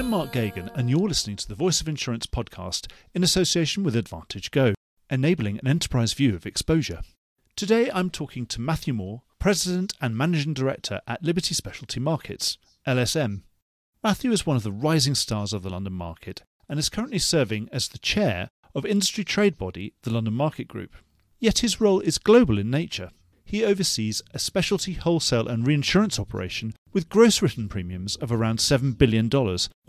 I'm Mark Geoghegan, and you're listening to the Voice of Insurance podcast in association with AdvantageGo, enabling an enterprise view of exposure. Today I'm talking to Matthew Moore, President and Managing Director at Liberty Specialty Markets, LSM. Matthew is one of the rising stars of the London market and is currently serving as the chair of industry trade body, the London Market Group. Yet his role is global in nature. He oversees a specialty wholesale and reinsurance operation with gross written premiums of around $7 billion,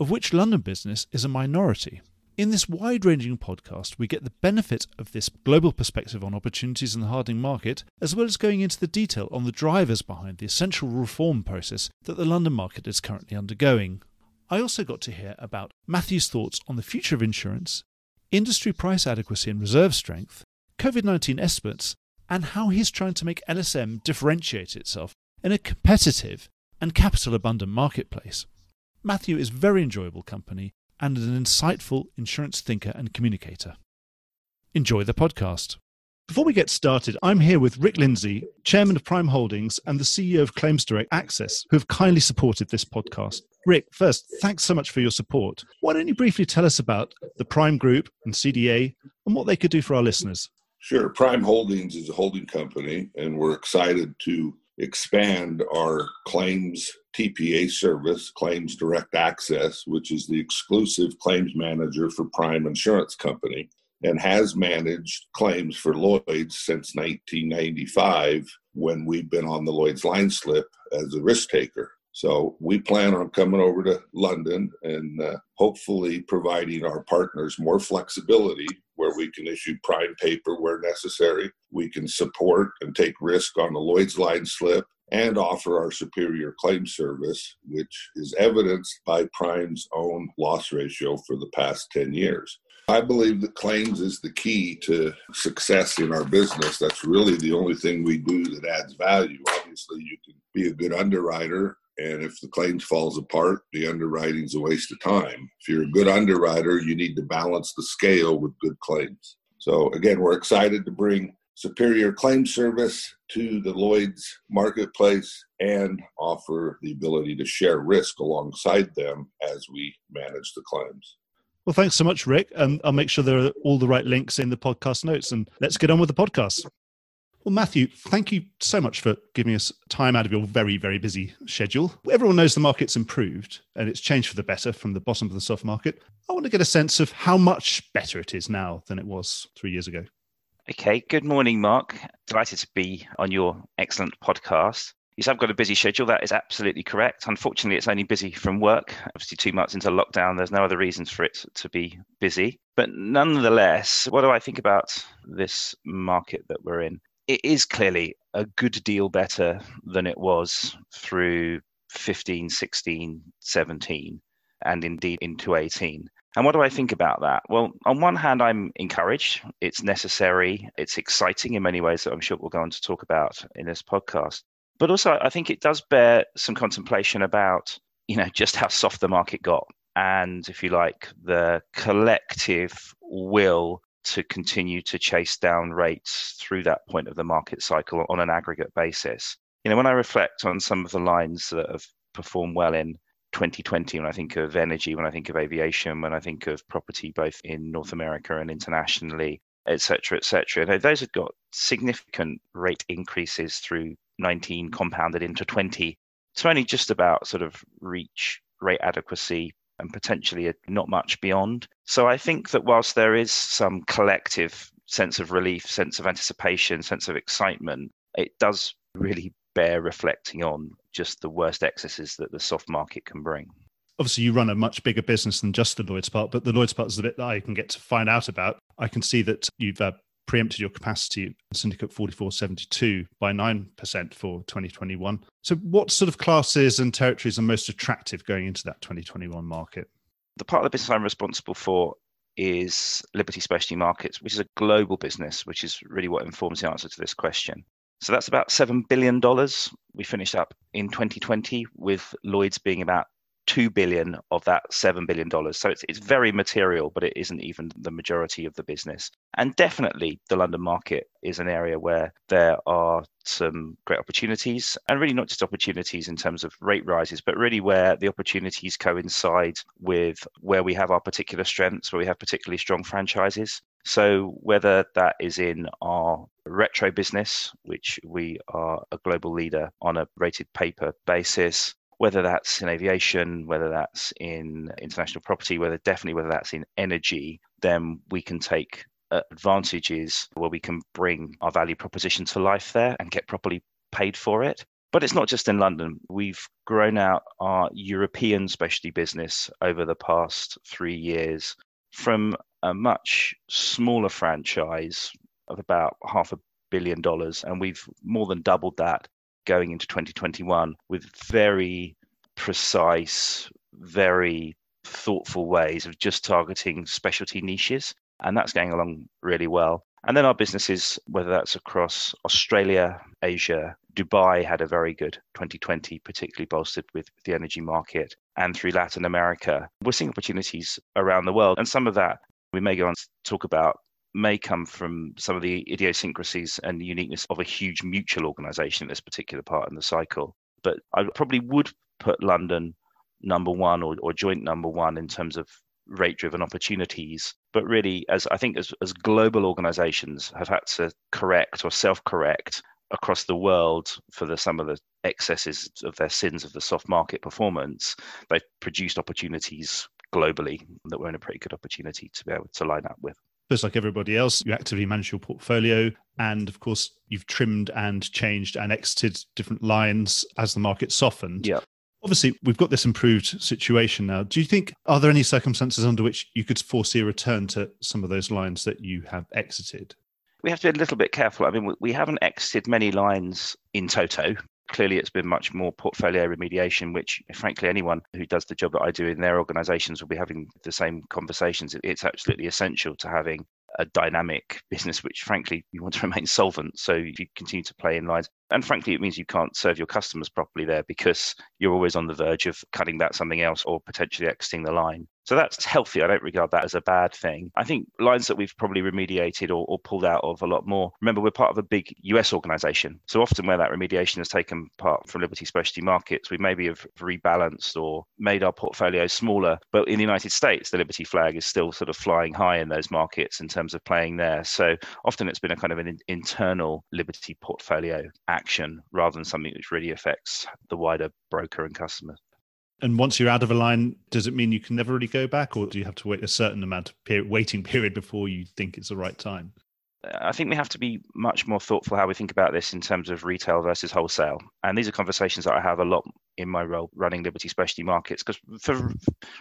of which London business is a minority. In this wide ranging podcast, we get the benefit of this global perspective on opportunities in the hardening market, as well as going into the detail on the drivers behind the essential reform process that the London market is currently undergoing. I also got to hear about Matthew's thoughts on the future of insurance, industry price adequacy and reserve strength, COVID 19 estimates, and how he's trying to make LSM differentiate itself in a competitive and capital abundant marketplace. Matthew is very enjoyable company and an insightful insurance thinker and communicator. Enjoy the podcast. Before we get started, I'm here with Rick Lindsay, Chairman of Prime Holdings and the CEO of Claims Direct Access, who have kindly supported this podcast. Rick, first, thanks so much for your support. Why don't you briefly tell us about the Prime Group and CDA and what they could do for our listeners? Sure. Prime Holdings is a holding company, and we're excited to expand our claims TPA service, Claims Direct Access, which is the exclusive claims manager for Prime Insurance Company and has managed claims for Lloyd's since 1995 when we've been on the Lloyd's line slip as a risk taker. So we plan on coming over to London and uh, hopefully providing our partners more flexibility where we can issue prime paper where necessary. We can support and take risk on the Lloyd's line slip and offer our superior claim service, which is evidenced by Prime's own loss ratio for the past 10 years. I believe that claims is the key to success in our business. That's really the only thing we do that adds value. Obviously, you can be a good underwriter and if the claims falls apart, the underwriting's a waste of time. If you're a good underwriter, you need to balance the scale with good claims. So again, we're excited to bring superior claim service to the Lloyd's marketplace and offer the ability to share risk alongside them as we manage the claims. Well, thanks so much, Rick. And I'll make sure there are all the right links in the podcast notes. And let's get on with the podcast. Well, Matthew, thank you so much for giving us time out of your very, very busy schedule. Everyone knows the market's improved and it's changed for the better from the bottom of the soft market. I want to get a sense of how much better it is now than it was three years ago. Okay, good morning, Mark. Delighted to be on your excellent podcast. Yes, I've got a busy schedule. That is absolutely correct. Unfortunately, it's only busy from work. Obviously, two months into lockdown, there's no other reasons for it to be busy. But nonetheless, what do I think about this market that we're in? It is clearly a good deal better than it was through 15, 16, 17, and indeed into 18. And what do I think about that? Well, on one hand, I'm encouraged. It's necessary. It's exciting in many ways that I'm sure we'll go on to talk about in this podcast. But also, I think it does bear some contemplation about, you know, just how soft the market got. And if you like, the collective will to continue to chase down rates through that point of the market cycle on an aggregate basis. You know, when I reflect on some of the lines that have performed well in 2020, when I think of energy, when I think of aviation, when I think of property, both in North America and internationally, et cetera, et cetera, those have got significant rate increases through 19 compounded into 20 to only just about sort of reach rate adequacy and potentially not much beyond. So I think that whilst there is some collective sense of relief, sense of anticipation, sense of excitement, it does really bear reflecting on just the worst excesses that the soft market can bring. Obviously, you run a much bigger business than just the Lloyd's part, but the Lloyd's part is the bit that I can get to find out about. I can see that you've uh, preempted your capacity syndicate 4472 by 9% for 2021 so what sort of classes and territories are most attractive going into that 2021 market? The part of the business i'm responsible for is liberty specialty markets which is a global business which is really what informs the answer to this question. So that's about $7 billion we finished up in 2020 with lloyd's being about 2 billion of that 7 billion dollars. So it's, it's very material but it isn't even the majority of the business. And definitely the london market is an area where there are some great opportunities and really not just opportunities in terms of rate rises but really where the opportunities coincide with where we have our particular strengths where we have particularly strong franchises. So whether that is in our retro business which we are a global leader on a rated paper basis whether that's in aviation, whether that's in international property, whether definitely whether that's in energy, then we can take advantages where we can bring our value proposition to life there and get properly paid for it. But it's not just in London. We've grown out our European specialty business over the past three years from a much smaller franchise of about half a billion dollars, and we've more than doubled that going into 2021 with very precise, very thoughtful ways of just targeting specialty niches. And that's going along really well. And then our businesses, whether that's across Australia, Asia, Dubai had a very good 2020, particularly bolstered with the energy market, and through Latin America. We're seeing opportunities around the world. And some of that we may go on to talk about may come from some of the idiosyncrasies and uniqueness of a huge mutual organization at this particular part in the cycle. But I probably would put London number one or, or joint number one in terms of rate driven opportunities. But really, as I think as, as global organizations have had to correct or self correct across the world for the, some of the excesses of their sins of the soft market performance, they've produced opportunities globally that we're in a pretty good opportunity to be able to line up with just like everybody else, you actively manage your portfolio. And of course, you've trimmed and changed and exited different lines as the market softened. Yeah. Obviously, we've got this improved situation now. Do you think, are there any circumstances under which you could foresee a return to some of those lines that you have exited? We have to be a little bit careful. I mean, we haven't exited many lines in toto clearly it's been much more portfolio remediation which frankly anyone who does the job that i do in their organizations will be having the same conversations. It's absolutely essential to having a dynamic business which frankly you want to remain solvent so if you continue to play in lines and frankly it means you can't serve your customers properly there because you're always on the verge of cutting back something else or potentially exiting the line so that's healthy. I don't regard that as a bad thing. I think lines that we've probably remediated or, or, pulled out of a lot more. Remember, we're part of a big US organization. So often where that remediation has taken part from Liberty Specialty Markets, we maybe have rebalanced or made our portfolio smaller. But in the United States, the Liberty flag is still sort of flying high in those markets in terms of playing there. So often it's been a kind of an internal Liberty portfolio action rather than something which really affects the wider broker and customer. And once you're out of a line, does it mean you can never really go back, or do you have to wait a certain amount of period, waiting period before you think it's the right time? Uh, I think we have to be much more thoughtful how we think about this in terms of retail versus wholesale. And these are conversations that I have a lot in my role running Liberty Specialty Markets because for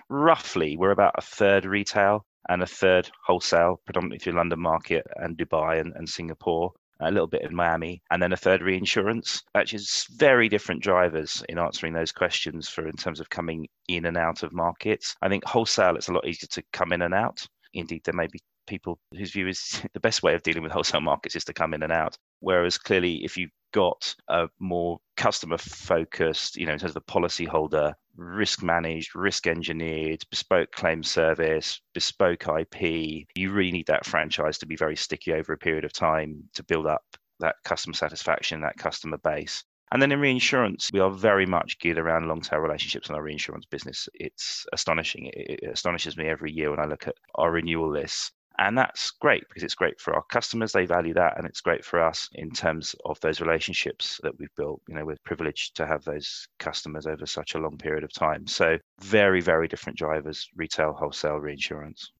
roughly we're about a third retail and a third wholesale, predominantly through London market and Dubai and, and Singapore a little bit in Miami, and then a third reinsurance. Actually, it's very different drivers in answering those questions for in terms of coming in and out of markets. I think wholesale, it's a lot easier to come in and out. Indeed, there may be people whose view is the best way of dealing with wholesale markets is to come in and out. Whereas clearly, if you've got a more customer focused, you know, in terms of the policyholder, risk managed, risk engineered, bespoke claim service, bespoke IP, you really need that franchise to be very sticky over a period of time to build up that customer satisfaction, that customer base. And then in reinsurance, we are very much geared around long tail relationships in our reinsurance business. It's astonishing. It, it astonishes me every year when I look at our renewal lists. And that's great because it's great for our customers. They value that. And it's great for us in terms of those relationships that we've built. You know, we're privileged to have those customers over such a long period of time. So, very, very different drivers retail, wholesale, reinsurance.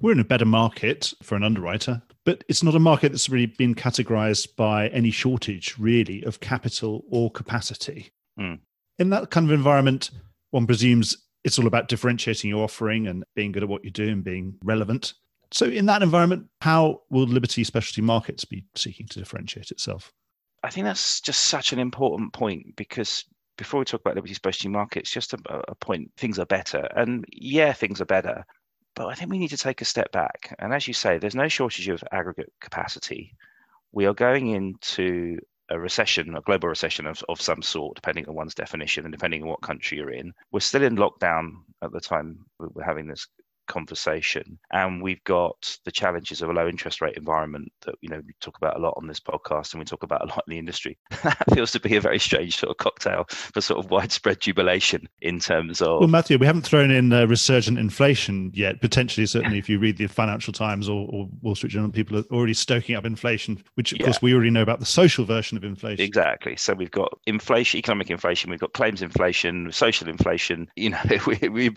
We're in a better market for an underwriter, but it's not a market that's really been categorized by any shortage, really, of capital or capacity. Mm. In that kind of environment, one presumes it's all about differentiating your offering and being good at what you do and being relevant. So, in that environment, how will Liberty Specialty Markets be seeking to differentiate itself? I think that's just such an important point because before we talk about Liberty Specialty Markets, just a, a point things are better. And yeah, things are better. But I think we need to take a step back. And as you say, there's no shortage of aggregate capacity. We are going into a recession, a global recession of, of some sort, depending on one's definition and depending on what country you're in. We're still in lockdown at the time we're having this conversation. And we've got the challenges of a low interest rate environment that, you know, we talk about a lot on this podcast and we talk about a lot in the industry. that feels to be a very strange sort of cocktail for sort of widespread jubilation in terms of. Well, Matthew, we haven't thrown in uh, resurgent inflation yet. Potentially, certainly, if you read the Financial Times or, or Wall Street Journal, people are already stoking up inflation, which, of yeah. course, we already know about the social version of inflation. Exactly. So we've got inflation, economic inflation, we've got claims inflation, social inflation, you know, we, we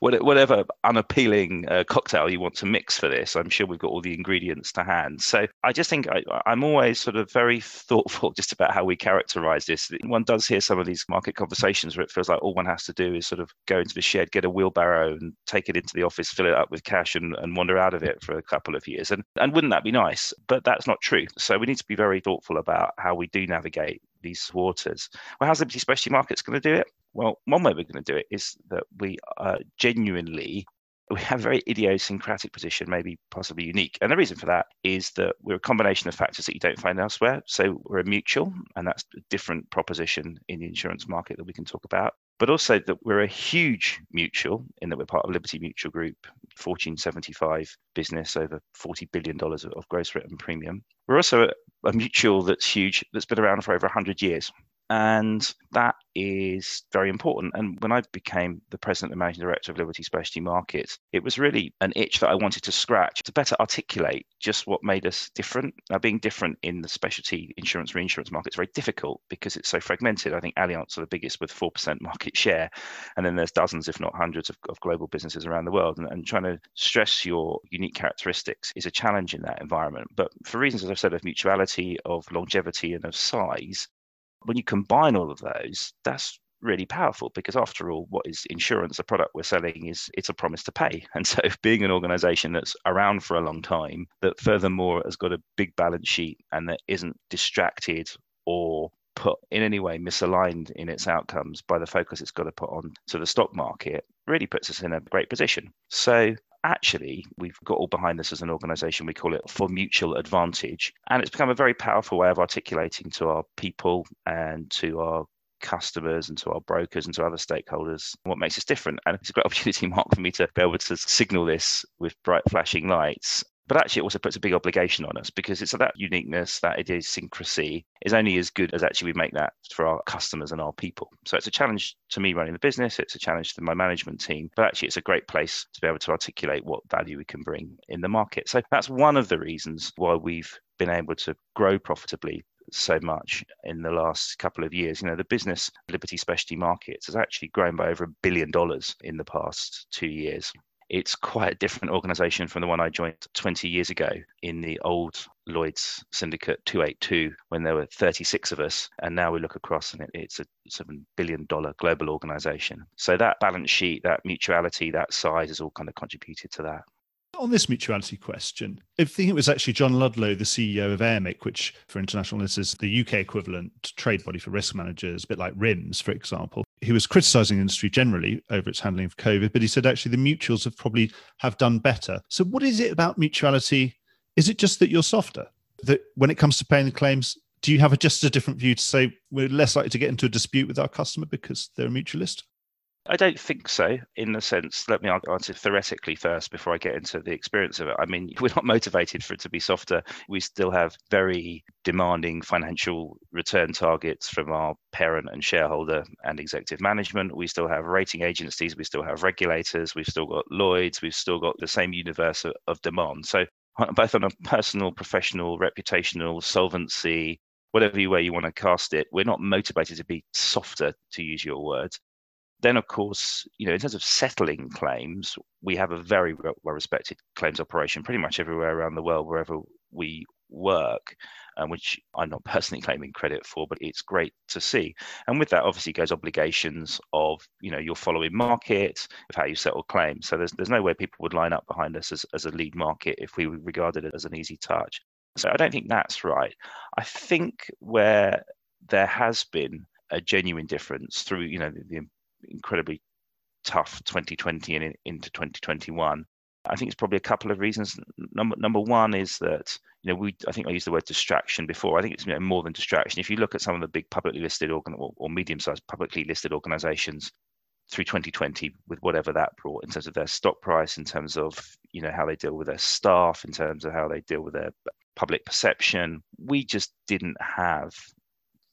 whatever unappealing appealing uh, cocktail you want to mix for this. I'm sure we've got all the ingredients to hand. So I just think I, I'm always sort of very thoughtful just about how we characterize this. One does hear some of these market conversations where it feels like all one has to do is sort of go into the shed, get a wheelbarrow and take it into the office, fill it up with cash and, and wander out of it for a couple of years. And, and wouldn't that be nice? But that's not true. So we need to be very thoughtful about how we do navigate these waters. Well, how's Liberty Specialty Markets going to do it? Well, one way we're going to do it is that we uh, genuinely we have a very idiosyncratic position, maybe possibly unique. And the reason for that is that we're a combination of factors that you don't find elsewhere. So we're a mutual, and that's a different proposition in the insurance market that we can talk about. But also that we're a huge mutual in that we're part of Liberty Mutual Group, Fortune 75 business, over $40 billion of gross written premium. We're also a, a mutual that's huge, that's been around for over 100 years. And that is very important. And when I became the president and managing director of Liberty Specialty Markets, it was really an itch that I wanted to scratch to better articulate just what made us different. Now, being different in the specialty insurance reinsurance market is very difficult because it's so fragmented. I think Allianz are the biggest with 4% market share. And then there's dozens, if not hundreds, of, of global businesses around the world. And, and trying to stress your unique characteristics is a challenge in that environment. But for reasons, as I've said, of mutuality, of longevity, and of size, when you combine all of those, that's really powerful because after all what is insurance a product we're selling is it's a promise to pay. And so being an organization that's around for a long time that furthermore has got a big balance sheet and that isn't distracted or put in any way misaligned in its outcomes by the focus it's got to put on to the stock market really puts us in a great position. So actually we've got all behind this as an organization we call it for mutual advantage and it's become a very powerful way of articulating to our people and to our customers and to our brokers and to other stakeholders what makes us different. And it's a great opportunity mark for me to be able to signal this with bright flashing lights but actually, it also puts a big obligation on us because it's that uniqueness, that idiosyncrasy is only as good as actually we make that for our customers and our people. So it's a challenge to me running the business. It's a challenge to my management team, but actually, it's a great place to be able to articulate what value we can bring in the market. So that's one of the reasons why we've been able to grow profitably so much in the last couple of years. You know, the business Liberty Specialty Markets has actually grown by over a billion dollars in the past two years it's quite a different organization from the one I joined 20 years ago in the old Lloyd's Syndicate 282 when there were 36 of us. And now we look across and it's a $7 billion global organization. So that balance sheet, that mutuality, that size has all kind of contributed to that on this mutuality question, I think it was actually John Ludlow, the CEO of AIRMIC, which for international listeners, is the UK equivalent trade body for risk managers, a bit like RIMS, for example. He was criticizing the industry generally over its handling of COVID, but he said actually the mutuals have probably have done better. So what is it about mutuality? Is it just that you're softer? That when it comes to paying the claims, do you have a, just a different view to say we're less likely to get into a dispute with our customer because they're a mutualist? I don't think so, in the sense, let me answer theoretically first before I get into the experience of it. I mean, we're not motivated for it to be softer. We still have very demanding financial return targets from our parent and shareholder and executive management. We still have rating agencies, we still have regulators, we've still got Lloyds, we've still got the same universe of, demand. So, both on a personal, professional, reputational, solvency, whatever way you want to cast it, we're not motivated to be softer, to use your words then of course you know in terms of settling claims we have a very well respected claims operation pretty much everywhere around the world wherever we work um, which i'm not personally claiming credit for but it's great to see. And with that obviously goes obligations of you know your following market of how you settle claims. So there's, there's no way people would line up behind us as, as a lead market if we regarded it as an easy touch. So i don't think that's right. I think where there has been a genuine difference through you know the incredibly tough 2020 and into 2021 I think it's probably a couple of reasons. Number number one is that you know we I think I used the word distraction before. I think it's you know, more than distraction. If you look at some of the big publicly listed organ or, or medium-sized publicly listed organisations through 2020 with whatever that brought in terms of their stock price, in terms of you know how they deal with their staff, in terms of how they deal with their public perception, we just didn't have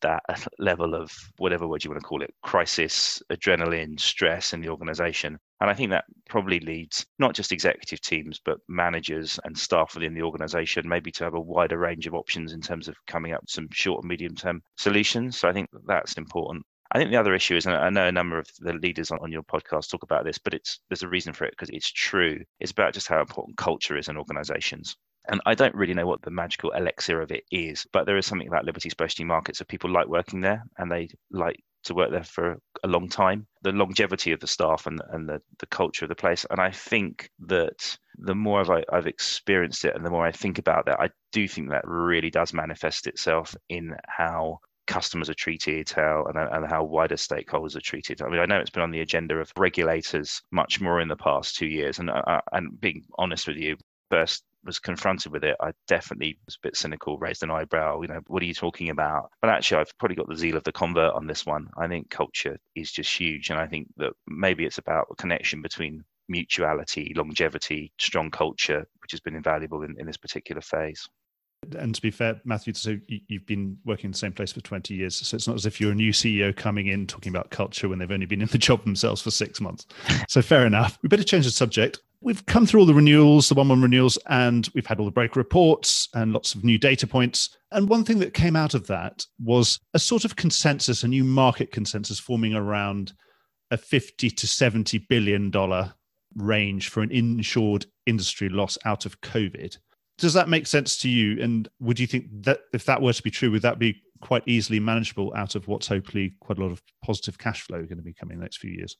that level of whatever word you want to call it crisis adrenaline stress in the organization and i think that probably leads not just executive teams but managers and staff within the organization maybe to have a wider range of options in terms of coming up with some short and medium term solutions so i think that's important I think the other issue is, and I know a number of the leaders on, your podcast talk about this, but it's there's a reason for it because it's true. It's about just how important culture is in organizations. And I don't really know what the magical elixir of it is, but there is something about Liberty Specialty Markets that people like working there and they like to work there for a long time. The longevity of the staff and, and the, the culture of the place. And I think that the more I've, I've experienced it and the more I think about that, I do think that really does manifest itself in how customers are treated, how and, and, how wider stakeholders are treated. I mean, I know it's been on the agenda of regulators much more in the past two years, and uh, and being honest with you, first was confronted with it, I definitely was a bit cynical, raised an eyebrow. You know, what are you talking about? But actually, I've probably got the zeal of the convert on this one. I think culture is just huge, and I think that maybe it's about a connection between mutuality, longevity, strong culture, which has been invaluable in, in this particular phase. And to be fair, Matthew, so you've been working in the same place for 20 years. So it's not as if you're a new CEO coming in talking about culture when they've only been in the job themselves for six months. So fair enough. We better change the subject. We've come through all the renewals, the one one renewals, and we've had all the broker reports and lots of new data points. And one thing that came out of that was a sort of consensus, a new market consensus forming around a 50 to 70 billion dollar range for an insured industry loss out of COVID. Does that make sense to you? And would you think that if that were to be true, would that be quite easily manageable out of what's hopefully quite a lot of positive cash flow going to be coming in the next few years?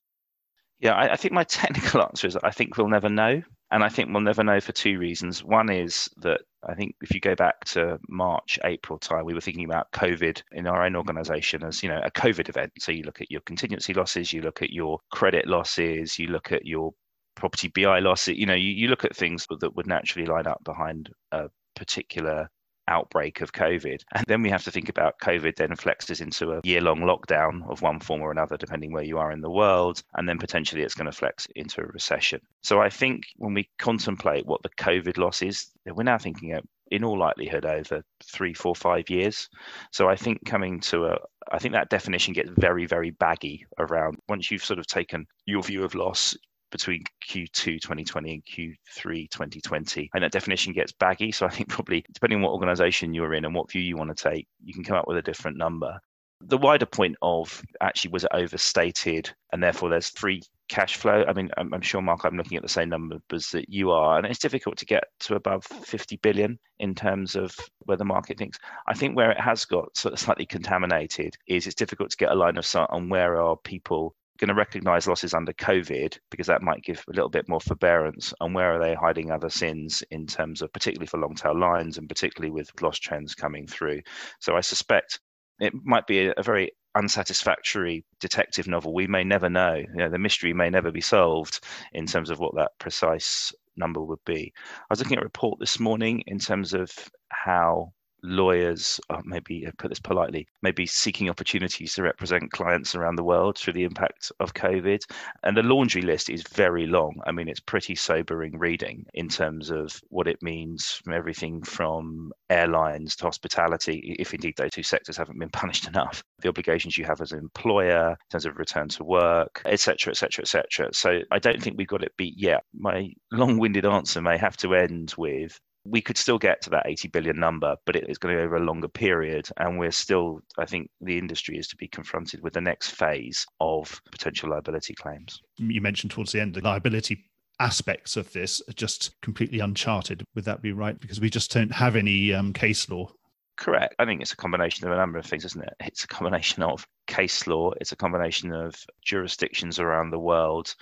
Yeah, I, I, think my technical answer is I think we'll never know. And I think we'll never know for two reasons. One is that I think if you go back to March, April time, we were thinking about COVID in our own organization as, you know, a COVID event. So you look at your contingency losses, you look at your credit losses, you look at your property BI losses, you know, you, you look at things that would naturally line up behind a particular outbreak of COVID. And then we have to think about COVID then flexes into a year long lockdown of one form or another, depending where you are in the world. And then potentially it's going to flex into a recession. So I think when we contemplate what the COVID loss is, we're now thinking of in all likelihood over three, four, five years. So I think coming to a, I think that definition gets very, very baggy around once you've sort of taken your view of loss, between Q2 2020 and Q3 2020. And that definition gets baggy. So I think probably depending on what organization you're in and what view you want to take, you can come up with a different number. The wider point of actually was it overstated and therefore there's free cash flow. I mean, I'm, I'm, sure, Mark, I'm looking at the same numbers that you are, and it's difficult to get to above 50 billion in terms of where the market thinks. I think where it has got sort of slightly contaminated is it's difficult to get a line of sight on where are people going to recognize losses under COVID because that might give a little bit more forbearance and where are they hiding other sins in terms of particularly for long tail lines and particularly with loss trends coming through. So I suspect it might be a, very unsatisfactory detective novel. We may never know. You know, the mystery may never be solved in terms of what that precise number would be. I was looking at a report this morning in terms of how lawyers, uh, maybe uh, put this politely, maybe seeking opportunities to represent clients around the world through the impact of COVID. And the laundry list is very long. I mean, it's pretty sobering reading in terms of what it means from everything from airlines to hospitality, if indeed those two sectors haven't been punished enough, the obligations you have as an employer in terms of return to work, etc., etc., etc. So I don't think we've got it beat yet. My long-winded answer may have to end with we could still get to that 80 billion number, but it is going to be over a longer period. And we're still, I think, the industry is to be confronted with the next phase of potential liability claims. You mentioned towards the end the liability aspects of this are just completely uncharted. Would that be right? Because we just don't have any um, case law. Correct. I think it's a combination of a number of things, isn't it? It's a combination of case law, it's a combination of jurisdictions around the world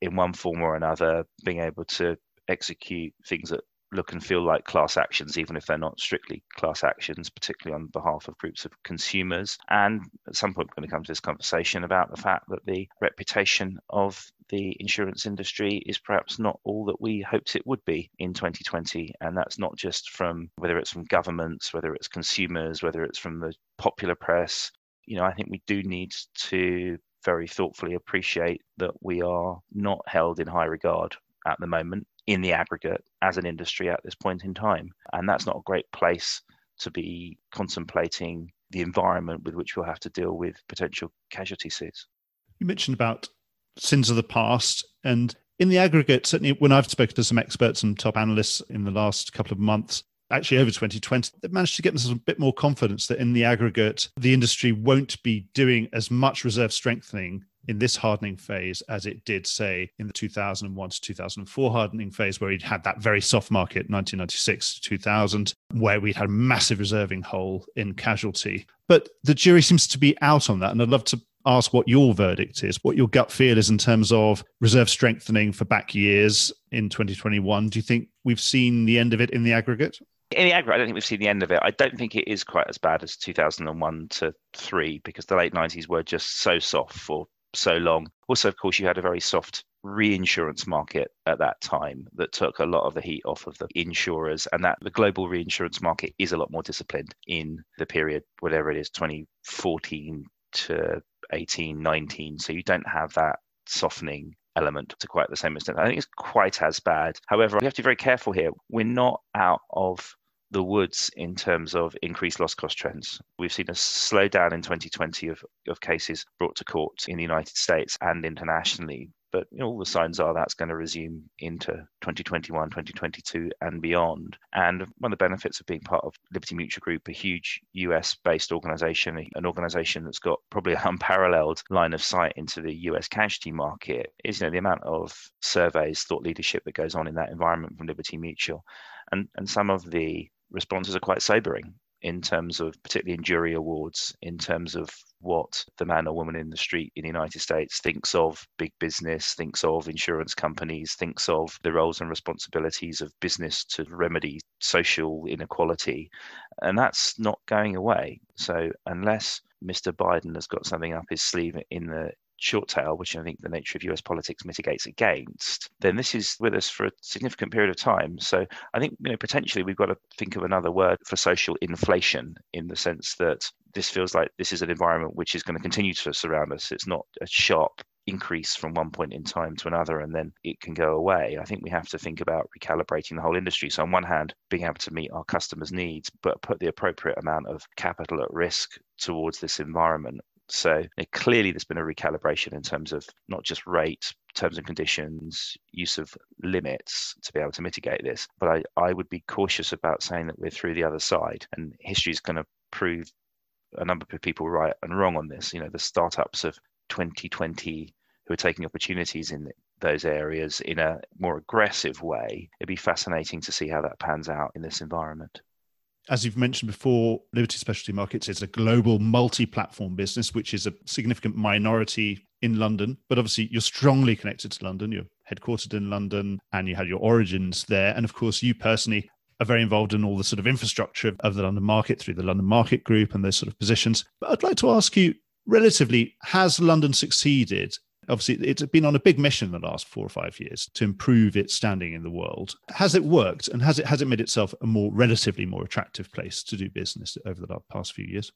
in one form or another being able to execute things that look and feel like class actions, even if they're not strictly class actions, particularly on behalf of groups of consumers. And at some point, we're going to come to this conversation about the fact that the reputation of the insurance industry is perhaps not all that we hoped it would be in 2020. And that's not just from whether it's from governments, whether it's consumers, whether it's from the popular press. You know, I think we do need to very thoughtfully appreciate that we are not held in high regard at the moment in the aggregate as an industry at this point in time. And that's not a great place to be contemplating the environment with which we'll have to deal with potential casualty suits. You mentioned about sins of the past. And in the aggregate, certainly when I've spoken to some experts and top analysts in the last couple of months, actually over 2020, they've managed to get themselves a bit more confidence that in the aggregate, the industry won't be doing as much reserve strengthening in this hardening phase as it did, say, in the 2001 to 2004 hardening phase, where we'd had that very soft market, 1996 to 2000, where we'd had a massive reserving hole in casualty. But the jury seems to be out on that. And I'd love to ask what your verdict is, what your gut feel is in terms of reserve strengthening for back years in 2021. Do you think we've seen the end of it in the aggregate? in the aggregate, I don't think we've seen the end of it. I don't think it is quite as bad as 2001 to 3 because the late 90s were just so soft for so long. Also, of course, you had a very soft reinsurance market at that time that took a lot of the heat off of the insurers and that the global reinsurance market is a lot more disciplined in the period whatever it is 2014 to 18 19 so you don't have that softening element to quite the same extent. I think it's quite as bad. However we have to be very careful here. We're not out of the woods in terms of increased loss cost trends. We've seen a slowdown in 2020 of, of cases brought to court in the United States and internationally. But you know, all the signs are that's going to resume into 2021, 2022, and beyond. And one of the benefits of being part of Liberty Mutual Group, a huge US based organization, an organization that's got probably an unparalleled line of sight into the US casualty market, is you know, the amount of surveys, thought leadership that goes on in that environment from Liberty Mutual. And, and some of the responses are quite sobering in terms of particularly in jury awards, in terms of what the man or woman in the street in the United States thinks of big business, thinks of insurance companies, thinks of the roles and responsibilities of business to remedy social inequality. And that's not going away. So unless Mr. Biden has got something up his sleeve in the short tail, which I think the nature of US politics mitigates against, then this is with us for a significant period of time. So I think you know potentially we've got to think of another word for social inflation in the sense that this feels like this is an environment which is going to continue to surround us. It's not a sharp increase from one point in time to another and then it can go away. I think we have to think about recalibrating the whole industry. So, on one hand, being able to meet our customers' needs, but put the appropriate amount of capital at risk towards this environment. So clearly, there's been a recalibration in terms of not just rate, terms and conditions, use of limits to be able to mitigate this. But I, I would be cautious about saying that we're through the other side. And history is going to prove a number of people right and wrong on this. You know, the startups of 2020 who are taking opportunities in those areas in a more aggressive way. It'd be fascinating to see how that pans out in this environment as you've mentioned before, Liberty Specialty Markets is a global multi platform business, which is a significant minority in London. But obviously, you're strongly connected to London. You're headquartered in London and you had your origins there. And of course, you personally are very involved in all the sort of infrastructure of the London market through the London Market Group and those sort of positions. But I'd like to ask you relatively, has London succeeded obviously it's been on a big mission the last four or five years to improve its standing in the world. Has it worked, and has it has it made itself a more relatively more attractive place to do business over the past few years?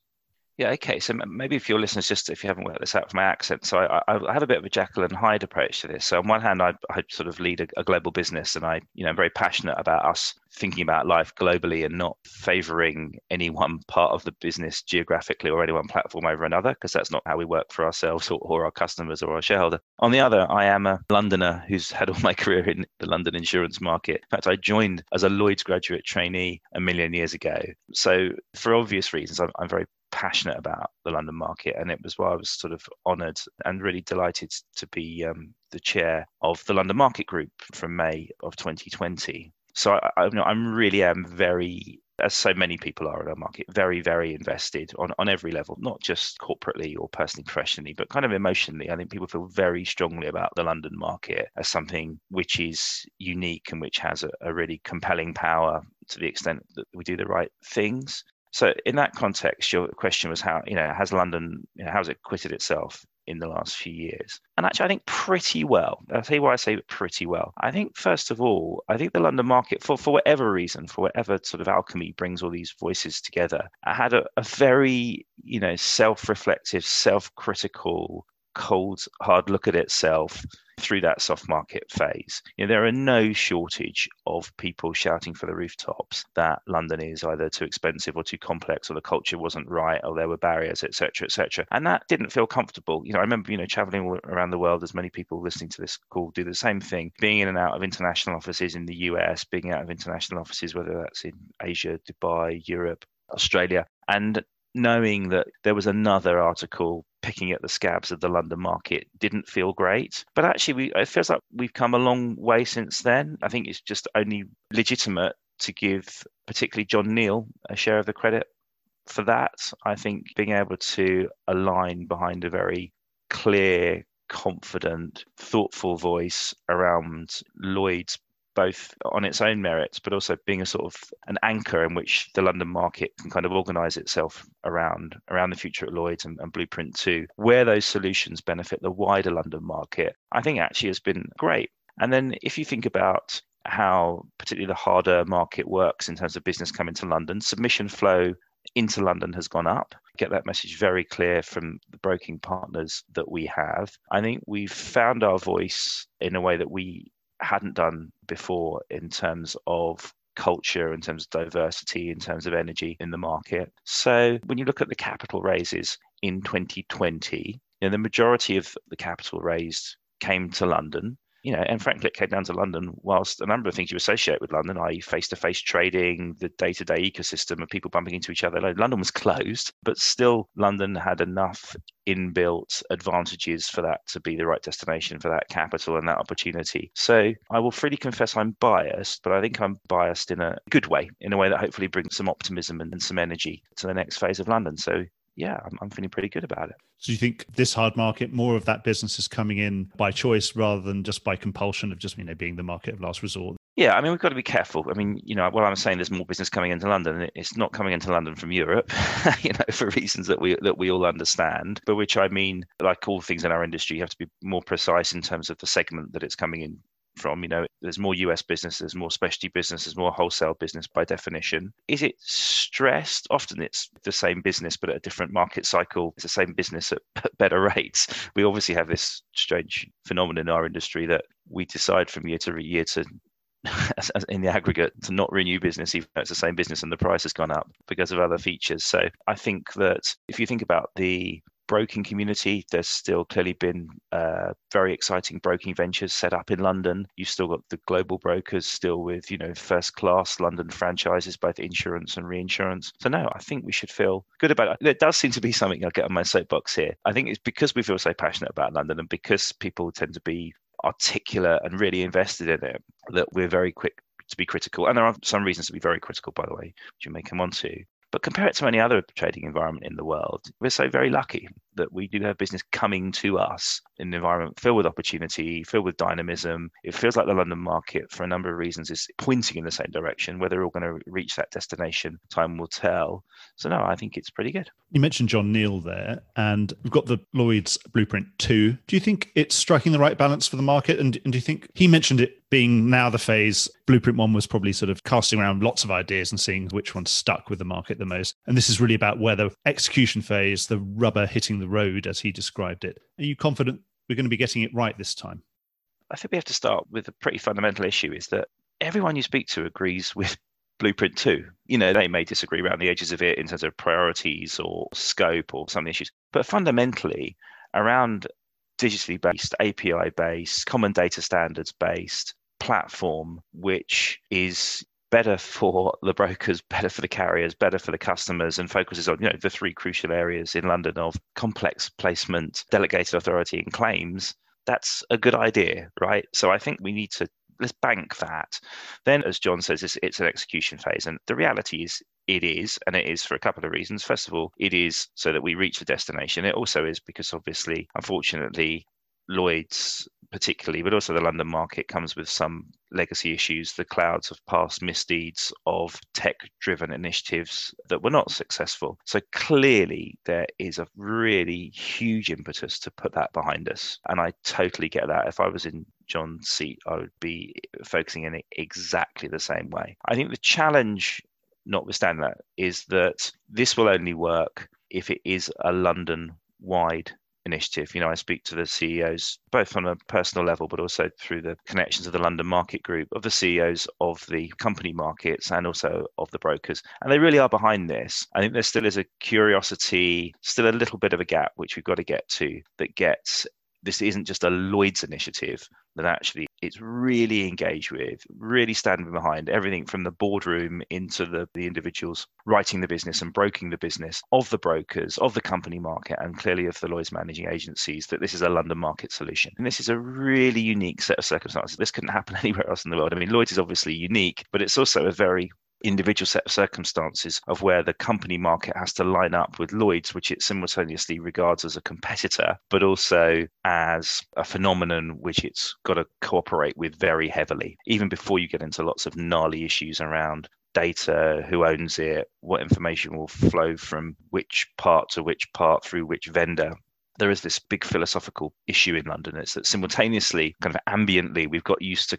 Yeah, okay. So maybe if your listeners just if you haven't worked this out from my accent, so I, I have a bit of a Jekyll and Hyde approach to this. So on one hand, I, I sort of lead a, a, global business, and I, you know, I'm very passionate about us thinking about life globally and not favouring any one part of the business geographically or any one platform over another, because that's not how we work for ourselves or, or our customers or our shareholder. On the other, I am a Londoner who's had all my career in the London insurance market. In fact, I joined as a Lloyd's graduate trainee a million years ago. So for obvious reasons, I'm, I'm very passionate about the London market, and it was why I was sort of honoured and really delighted to be um, the chair of the London Market Group from May of 2020. So I, I, you know, I'm really am very as so many people are in our market, very, very invested on, on every level, not just corporately or personally, professionally, but kind of emotionally. I think people feel very strongly about the London market as something which is unique and which has a, a really compelling power to the extent that we do the right things. So in that context, your question was how you know has London you know, it quitted itself in the last few years? And actually, I think pretty well. I'll tell you why I say pretty well. I think first of all, I think the London market, for for whatever reason, for whatever sort of alchemy brings all these voices together, I had a, a very you know self-reflective, self-critical cold, hard look at itself through that soft market phase. You know, there are no shortage of people shouting for the rooftops that London is either too expensive or too complex, or the culture wasn't right, or there were barriers, etc., etc. And that didn't feel comfortable. You know, I remember you know traveling around the world, as many people listening to this call do the same thing, being in and out of international offices in the US, being out of international offices, whether that's in Asia, Dubai, Europe, Australia, and knowing that there was another article picking at the scabs of the London market didn't feel great. But actually, we, it feels like we've come a long way since then. I think it's just only legitimate to give, particularly John Neal, a share of the credit for that. I think being able to align behind a very clear, confident, thoughtful voice around Lloyd's both on its own merits, but also being a sort of an anchor in which the London market can kind of organise itself around around the future at Lloyd's and, and Blueprint Two, where those solutions benefit the wider London market. I think actually has been great. And then if you think about how particularly the harder market works in terms of business coming to London, submission flow into London has gone up. Get that message very clear from the broking partners that we have. I think we've found our voice in a way that we hadn't done before in terms of culture, in terms of diversity, in terms of energy in the market. So when you look at the capital raises in 2020, you know, the majority of the capital raised came to London you know, and frankly, it came down to London. Whilst a number of things you associate with London, i.e., face-to-face trading, the day-to-day ecosystem of people bumping into each other, London was closed, but still, London had enough inbuilt advantages for that to be the right destination for that capital and that opportunity. So I will freely confess I'm biased, but I think I'm biased in a good way, in a way that hopefully brings some optimism and, and some energy to the next phase of London. So yeah, I'm, I'm feeling pretty good about it. So do you think this hard market, more of that business is coming in by choice rather than just by compulsion of just, you know, being the market of last resort? Yeah, I mean, we've got to be careful. I mean, you know, while I'm saying there's more business coming into London, it's not coming into London from Europe, you know, for reasons that we that we all understand. But which I mean, like all things in our industry, you have to be more precise in terms of the segment that it's coming in from. You know, there's more US business, there's more specialty business, there's more wholesale business by definition. Is it stressed? Often it's the same business, but at a different market cycle. It's the same business at better rates. We obviously have this strange phenomenon in our industry that we decide from year to year to in the aggregate to not renew business even though it's the same business and the price has gone up because of other features so i think that if you think about the broking community. There's still clearly been uh, very exciting broking ventures set up in London. You've still got the global brokers still with, you know, first class London franchises, both insurance and reinsurance. So no, I think we should feel good about it. There does seem to be something I'll get on my soapbox here. I think it's because we feel so passionate about London and because people tend to be articulate and really invested in it that we're very quick to be critical. And there are some reasons to be very critical, by the way, which you may come on to. But compare it to any other trading environment in the world, we're so very lucky that we do have business coming to us an environment filled with opportunity, filled with dynamism. It feels like the London market, for a number of reasons, is pointing in the same direction. Whether we're all going to reach that destination, time will tell. So, no, I think it's pretty good. You mentioned John Neal there, and we've got the Lloyd's Blueprint 2. Do you think it's striking the right balance for the market? And, and do you think he mentioned it being now the phase blueprint one was probably sort of casting around lots of ideas and seeing which one stuck with the market the most and this is really about where the execution phase the rubber hitting the road as he described it are you confident we're going to be getting it right this time. I think we have to start with a pretty fundamental issue is that everyone you speak to agrees with blueprint 2 you know they may disagree around the edges of it in terms of priorities or scope or some issues but fundamentally around digitally based api based common data standards based platform which is better for the brokers, better for the carriers, better for the customers, and focuses on you know the three crucial areas in London of complex placement, delegated authority, and claims. That's a good idea, right? So I think we need to let's bank that. Then, as John says, it's, it's an execution phase. And the reality is, it is, and it is for a couple of reasons. First of all, it is so that we reach the destination. It also is because, obviously, unfortunately, Lloyd's particularly, but also the London market comes with some legacy issues, the clouds of past misdeeds of tech driven initiatives that were not successful. So clearly, there is a really huge impetus to put that behind us. And I totally get that. If I was in John's seat, I would be focusing in exactly the same way. I think the challenge, notwithstanding that, is that this will only work if it is a London wide initiative. You know, I speak to the CEOs both on a personal level, but also through the connections of the London Market Group, of the CEOs of the company markets, and also of the brokers. And they really are behind this. I think there still is a curiosity, still a little bit of a gap, which we've got to get to, that gets this isn't just a Lloyd's initiative, that actually it's really engaged with, really standing behind everything from the boardroom into the, the individuals writing the business and broking the business of the brokers, of the company market, and clearly of the Lloyd's managing agencies that this is a London market solution. And this is a really unique set of circumstances. This couldn't happen anywhere else in the world. I mean, Lloyd's is obviously unique, but it's also a very individual set of circumstances of where the company market has to line up with Lloyd's, which it simultaneously regards as a competitor, but also as a phenomenon which it's got to cooperate with very heavily, even before you get into lots of gnarly issues around data, who owns it, what information will flow from which part to which part through which vendor there is this big philosophical issue in London. It's that simultaneously, kind of ambiently, we've got used to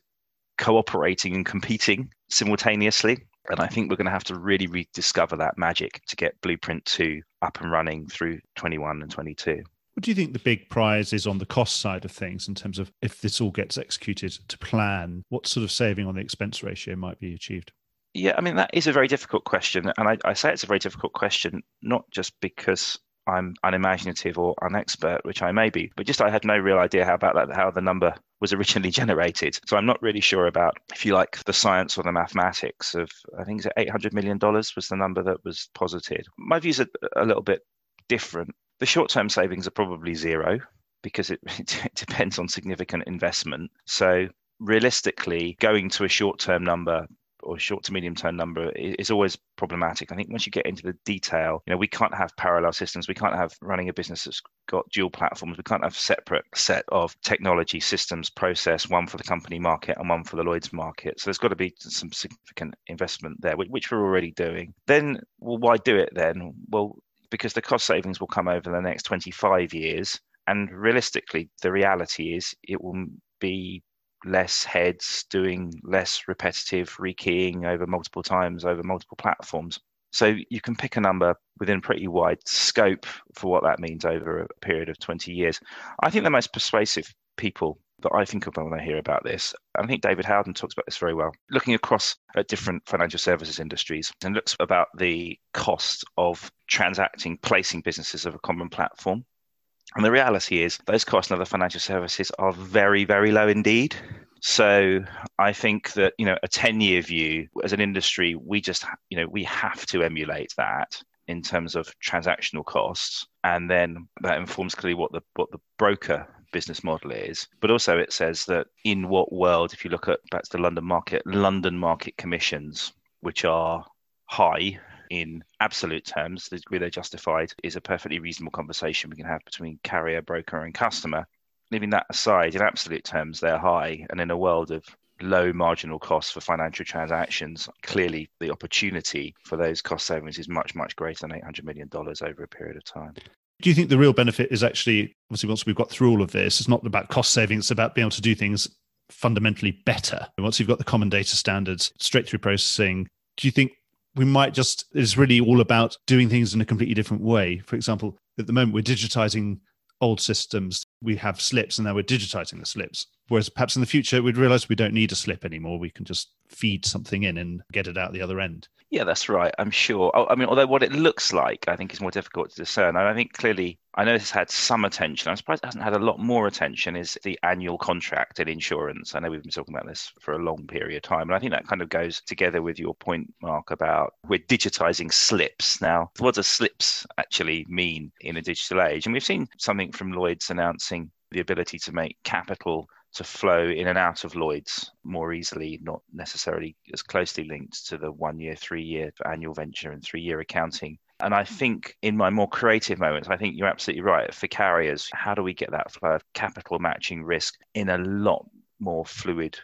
cooperating and competing simultaneously. And I think we're going to have to really rediscover that magic to get Blueprint 2 up and running through 21 and 22. What do you think the big prize is on the cost side of things in terms of if this all gets executed to plan, what sort of saving on the expense ratio might be achieved? Yeah, I mean, that is a very difficult question. And I, I say it's a very difficult question, not just because I'm unimaginative or unexpert, which I may be, but just I had no real idea how about that, how the number was originally generated. So I'm not really sure about, if you like, the science or the mathematics of, I think it's $800 million was the number that was posited. My views are a little bit different. The short term savings are probably zero because it, it depends on significant investment. So realistically, going to a short term number or short to medium term number is always problematic. I think once you get into the detail, you know, we can't have parallel systems. We can't have running a business that's got dual platforms. We can't have separate set of technology systems process, one for the company market and one for the Lloyd's market. So there's got to be some significant investment there, which we're already doing. Then, well, why do it then? Well, because the cost savings will come over the next 25 years. And realistically, the reality is it will be less heads doing less repetitive rekeying over multiple times over multiple platforms. So you can pick a number within pretty wide scope for what that means over a period of 20 years. I think the most persuasive people that I think of when I hear about this, I think David Howden talks about this very well, looking across at different financial services industries and looks about the cost of transacting, placing businesses of a common platform. And the reality is, those costs in other financial services are very, very low indeed. So I think that you know a ten-year view as an industry, we just you know we have to emulate that in terms of transactional costs, and then that informs clearly what the what the broker business model is. But also it says that in what world, if you look at back to the London market, London market commissions, which are high in absolute terms, the degree they're justified is a perfectly reasonable conversation we can have between carrier, broker, and customer. Leaving that aside, in absolute terms, they're high. And in a world of low marginal costs for financial transactions, clearly the opportunity for those cost savings is much, much greater than $800 million over a period of time. Do you think the real benefit is actually, obviously, once we've got through all of this, it's not about cost savings, it's about being able to do things fundamentally better. Once you've got the common data standards, straight through processing, do you think we might just it's really all about doing things in a completely different way. For example at the moment we're digitizing old systems. We have slips and now we're digitizing the slips. Whereas perhaps in the future we'd realize we don't need a slip anymore. We can just feed something in and get it out the other end yeah, that's right. I'm sure. Oh, I mean, although what it looks like, I think is more difficult to discern. And I think clearly, I know this has had some attention. I'm surprised it hasn't had a lot more attention. Is the annual contract in insurance? I know we've been talking about this for a long period of time, and I think that kind of goes together with your point, Mark, about we're digitizing slips now. What does slips actually mean in a digital age? And we've seen something from Lloyd's announcing the ability to make capital to flow in and out of Lloyd's more easily, not necessarily as closely linked to the one year, three year annual venture and three year accounting. And I think in my more creative moments, I think you're absolutely right. For carriers, how do we get that flow of capital matching risk in a lot more fluid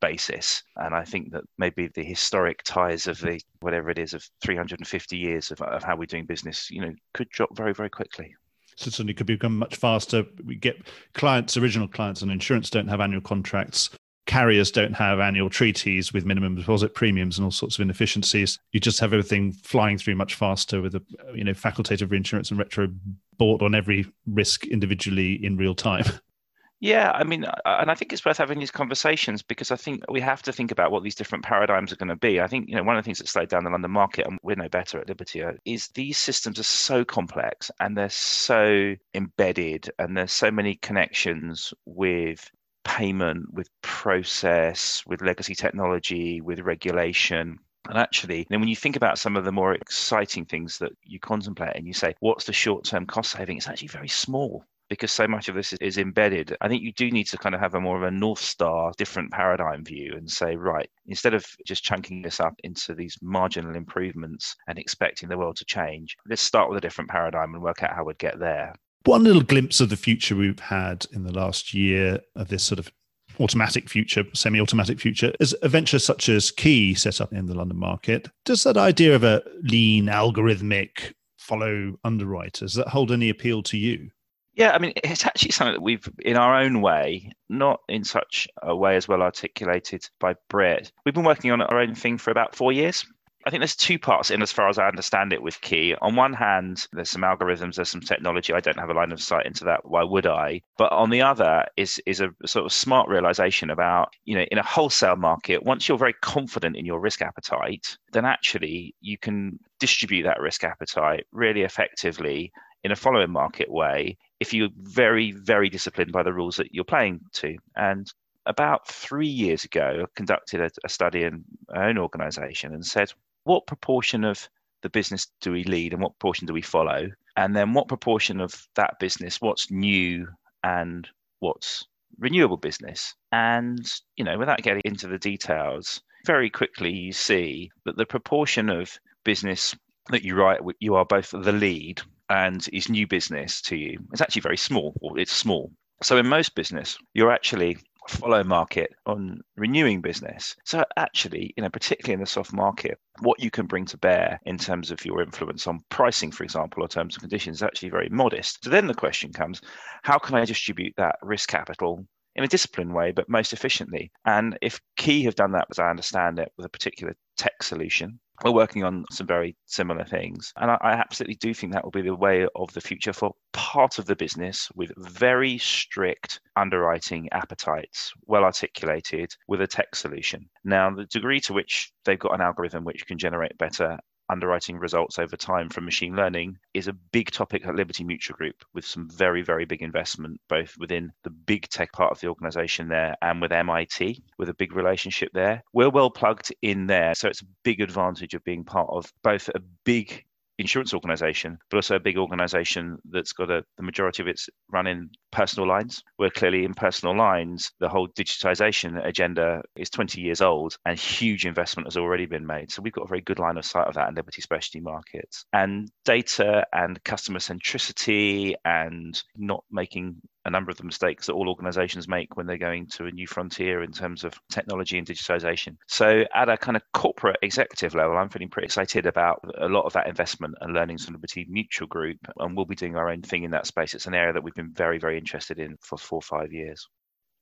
basis. And I think that maybe the historic ties of the whatever it is of 350 years of, of how we're doing business, you know, could drop very, very quickly. So certainly could become much faster. We get clients, original clients, and insurance don't have annual contracts. Carriers don't have annual treaties with minimum deposit premiums and all sorts of inefficiencies. You just have everything flying through much faster with a you know facultative reinsurance and retro bought on every risk individually in real time. Yeah, I mean, and I think it's worth having these conversations because I think we have to think about what these different paradigms are going to be. I think, you know, one of the things that slowed down the London market, and we're no better at Liberty, uh, is these systems are so complex and they're so embedded and there's so many connections with payment, with process, with legacy technology, with regulation. And actually, then when you think about some of the more exciting things that you contemplate and you say, what's the short term cost saving? It's actually very small because so much of this is embedded, I think you do need to kind of have a more of a North Star, different paradigm view and say, right, instead of just chunking this up into these marginal improvements and expecting the world to change, let's start with a different paradigm and work out how we'd get there. One little glimpse of the future we've had in the last year of this sort of automatic future, semi automatic future, is a venture such as Ki set up in the London market. Does that idea of a lean, algorithmic, follow underwriters that hold any appeal to you? Yeah, I mean, it's actually something that we've, in our own way, not in such a way as well articulated by Brit. We've been working on our own thing for about four years. I think there's two parts in as far as I understand it with Ki. On one hand, there's some algorithms, there's some technology. I don't have a line of sight into that. Why would I? But on the other is is a sort of smart realization about, you know, in a wholesale market, once you're very confident in your risk appetite, then actually you can distribute that risk appetite really effectively in a following market way if you're very, very disciplined by the rules that you're playing to. And about three years ago, I conducted a, a study in our own organization and said, what proportion of the business do we lead and what proportion do we follow? And then what proportion of that business, what's new and what's renewable business? And, you know, without getting into the details, very quickly you see that the proportion of business that you write, you are both the lead and is new business to you, it's actually very small, or it's small. So in most business, you're actually follow market on renewing business. So actually, you know, particularly in the soft market, what you can bring to bear in terms of your influence on pricing, for example, or terms and conditions is actually very modest. So then the question comes, how can I distribute that risk capital in a disciplined way, but most efficiently? And if Ki have done that, as I understand it, with a particular tech solution, we're working on some very similar things. And I, I, absolutely do think that will be the way of the future for part of the business with very strict underwriting appetites, well articulated with a tech solution. Now, the degree to which they've got an algorithm which can generate better underwriting results over time from machine learning is a big topic at Liberty Mutual Group with some very, very big investment, both within the big tech part of the organization there and with MIT, with a big relationship there. We're well plugged in there. So it's a big advantage of being part of both a big insurance organization, but also a big organization that's got a, the majority of its run in personal lines. Where clearly in personal lines, the whole digitization agenda is 20 years old and huge investment has already been made. So we've got a very good line of sight of that in Liberty Specialty Markets. And data and customer centricity and not making a number of the mistakes that all organizations make when they're going to a new frontier in terms of technology and digitization. So, at a kind of corporate executive level, I'm feeling pretty excited about a lot of that investment and learning from Liberty Mutual Group. And we'll be doing our own thing in that space. It's an area that we've been very, very interested in for four or five years.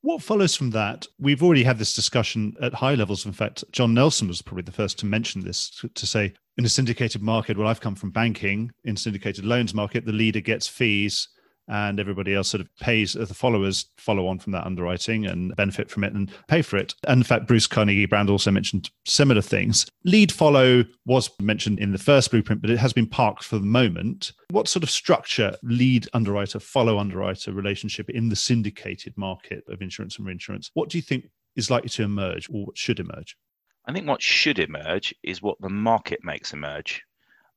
What follows from that? We've already had this discussion at high levels. In fact, John Nelson was probably the first to mention this to say in a syndicated market, well, I've come from banking, in syndicated loans market, the leader gets fees and everybody else sort of pays uh, the followers follow on from that underwriting and benefit from it and pay for it. And in fact, Bruce Carnegie-Brown also mentioned similar things. Lead follow was mentioned in the first blueprint, but it has been parked for the moment. What sort of structure lead underwriter, follow underwriter relationship in the syndicated market of insurance and reinsurance? What do you think is likely to emerge or what should emerge? I think what should emerge is what the market makes emerge.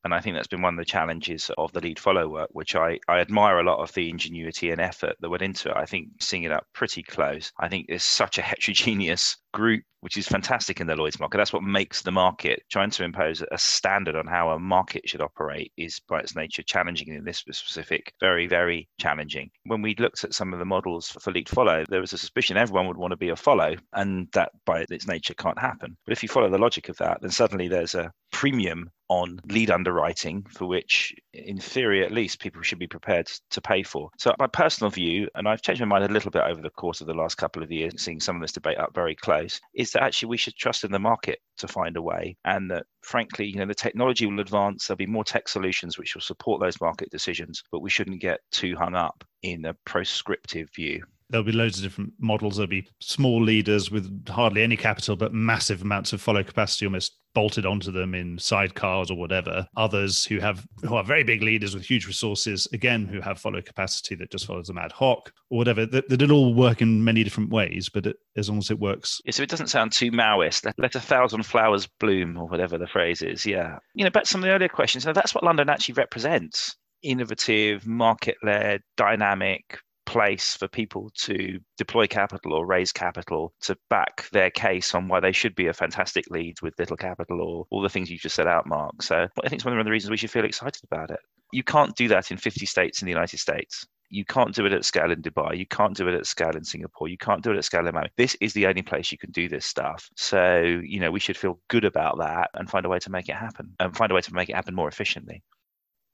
And I think that's been one of the challenges of the lead follow work, which I, I admire a lot of the ingenuity and effort that went into it. I think seeing it up pretty close, I think there's such a heterogeneous group, which is fantastic in the Lloyd's market. That's what makes the market. Trying to impose a standard on how a market should operate is by its nature challenging in this specific, very, very challenging. When we looked at some of the models for lead follow, there was a suspicion everyone would want to be a follow, and that by its nature can't happen. But if you follow the logic of that, then suddenly there's a premium on lead underwriting for which in theory at least people should be prepared to pay for so my personal view and i've changed my mind a little bit over the course of the last couple of years seeing some of this debate up very close is that actually we should trust in the market to find a way and that frankly you know the technology will advance. There'll be more tech solutions which will support those market decisions but we shouldn't get too hung up in a prescriptive view there'll be loads of different models. There'll be small leaders with hardly any capital, but massive amounts of follow capacity almost bolted onto them in sidecars or whatever. Others who have who are very big leaders with huge resources, again, who have follow capacity that just follows them ad hoc or whatever. That, that all work in many different ways, but it, as long as it works. Yeah, so it doesn't sound too Maoist. Let, let, a thousand flowers bloom or whatever the phrase is. Yeah. You know, back to some of the earlier questions. Now, that's what London actually represents innovative, market led, dynamic, place for people to deploy capital or raise capital to back their case on why they should be a fantastic lead with little capital or all the things you just set out, Mark. So I think it's one of the reasons we should feel excited about it. You can't do that in 50 states in the United States. You can't do it at scale in Dubai. You can't do it at scale in Singapore. You can't do it at scale in Miami. This is the only place you can do this stuff. So, you know, we should feel good about that and find a way to make it happen and find a way to make it happen more efficiently.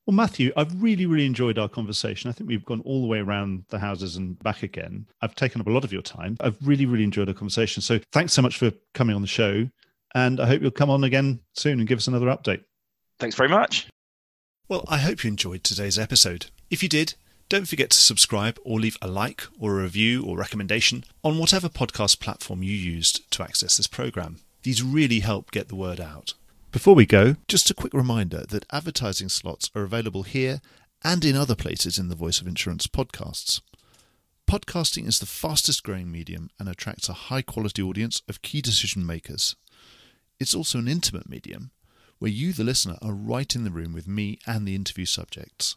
Well, Matthew, I've really, really enjoyed our conversation. I think we've gone all the way around the houses and back again. I've taken up a lot of your time. I've really, really enjoyed our conversation. So thanks so much for coming on the show. And I hope you'll come on again soon and give us another update. Thanks very much. Well, I hope you enjoyed today's episode. If you did, don't forget to subscribe or leave a like or a review or recommendation on whatever podcast platform you used to access this program. These really help get the word out. Before we go, just a quick reminder that advertising slots are available here and in other places in the Voice of Insurance podcasts. Podcasting is the fastest growing medium and attracts a high quality audience of key decision makers. It's also an intimate medium where you, the listener, are right in the room with me and the interview subjects.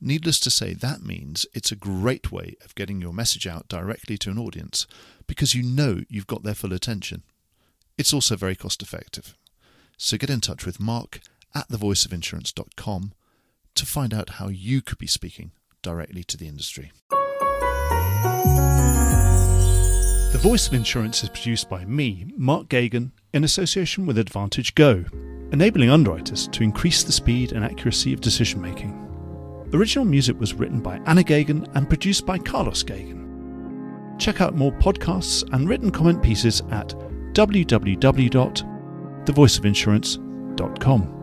Needless to say, that means it's a great way of getting your message out directly to an audience because you know you've got their full attention. It's also very cost effective. So get in touch with Mark at thevoiceofinsurance.com to find out how you could be speaking directly to the industry. The Voice of Insurance is produced by me, Mark Geoghegan, in association with AdvantageGo, enabling underwriters to increase the speed and accuracy of decision making. Original music was written by Anna Geoghegan and produced by Carlos Geoghegan. Check out more podcasts and written comment pieces at www thevoiceofinsurance.com.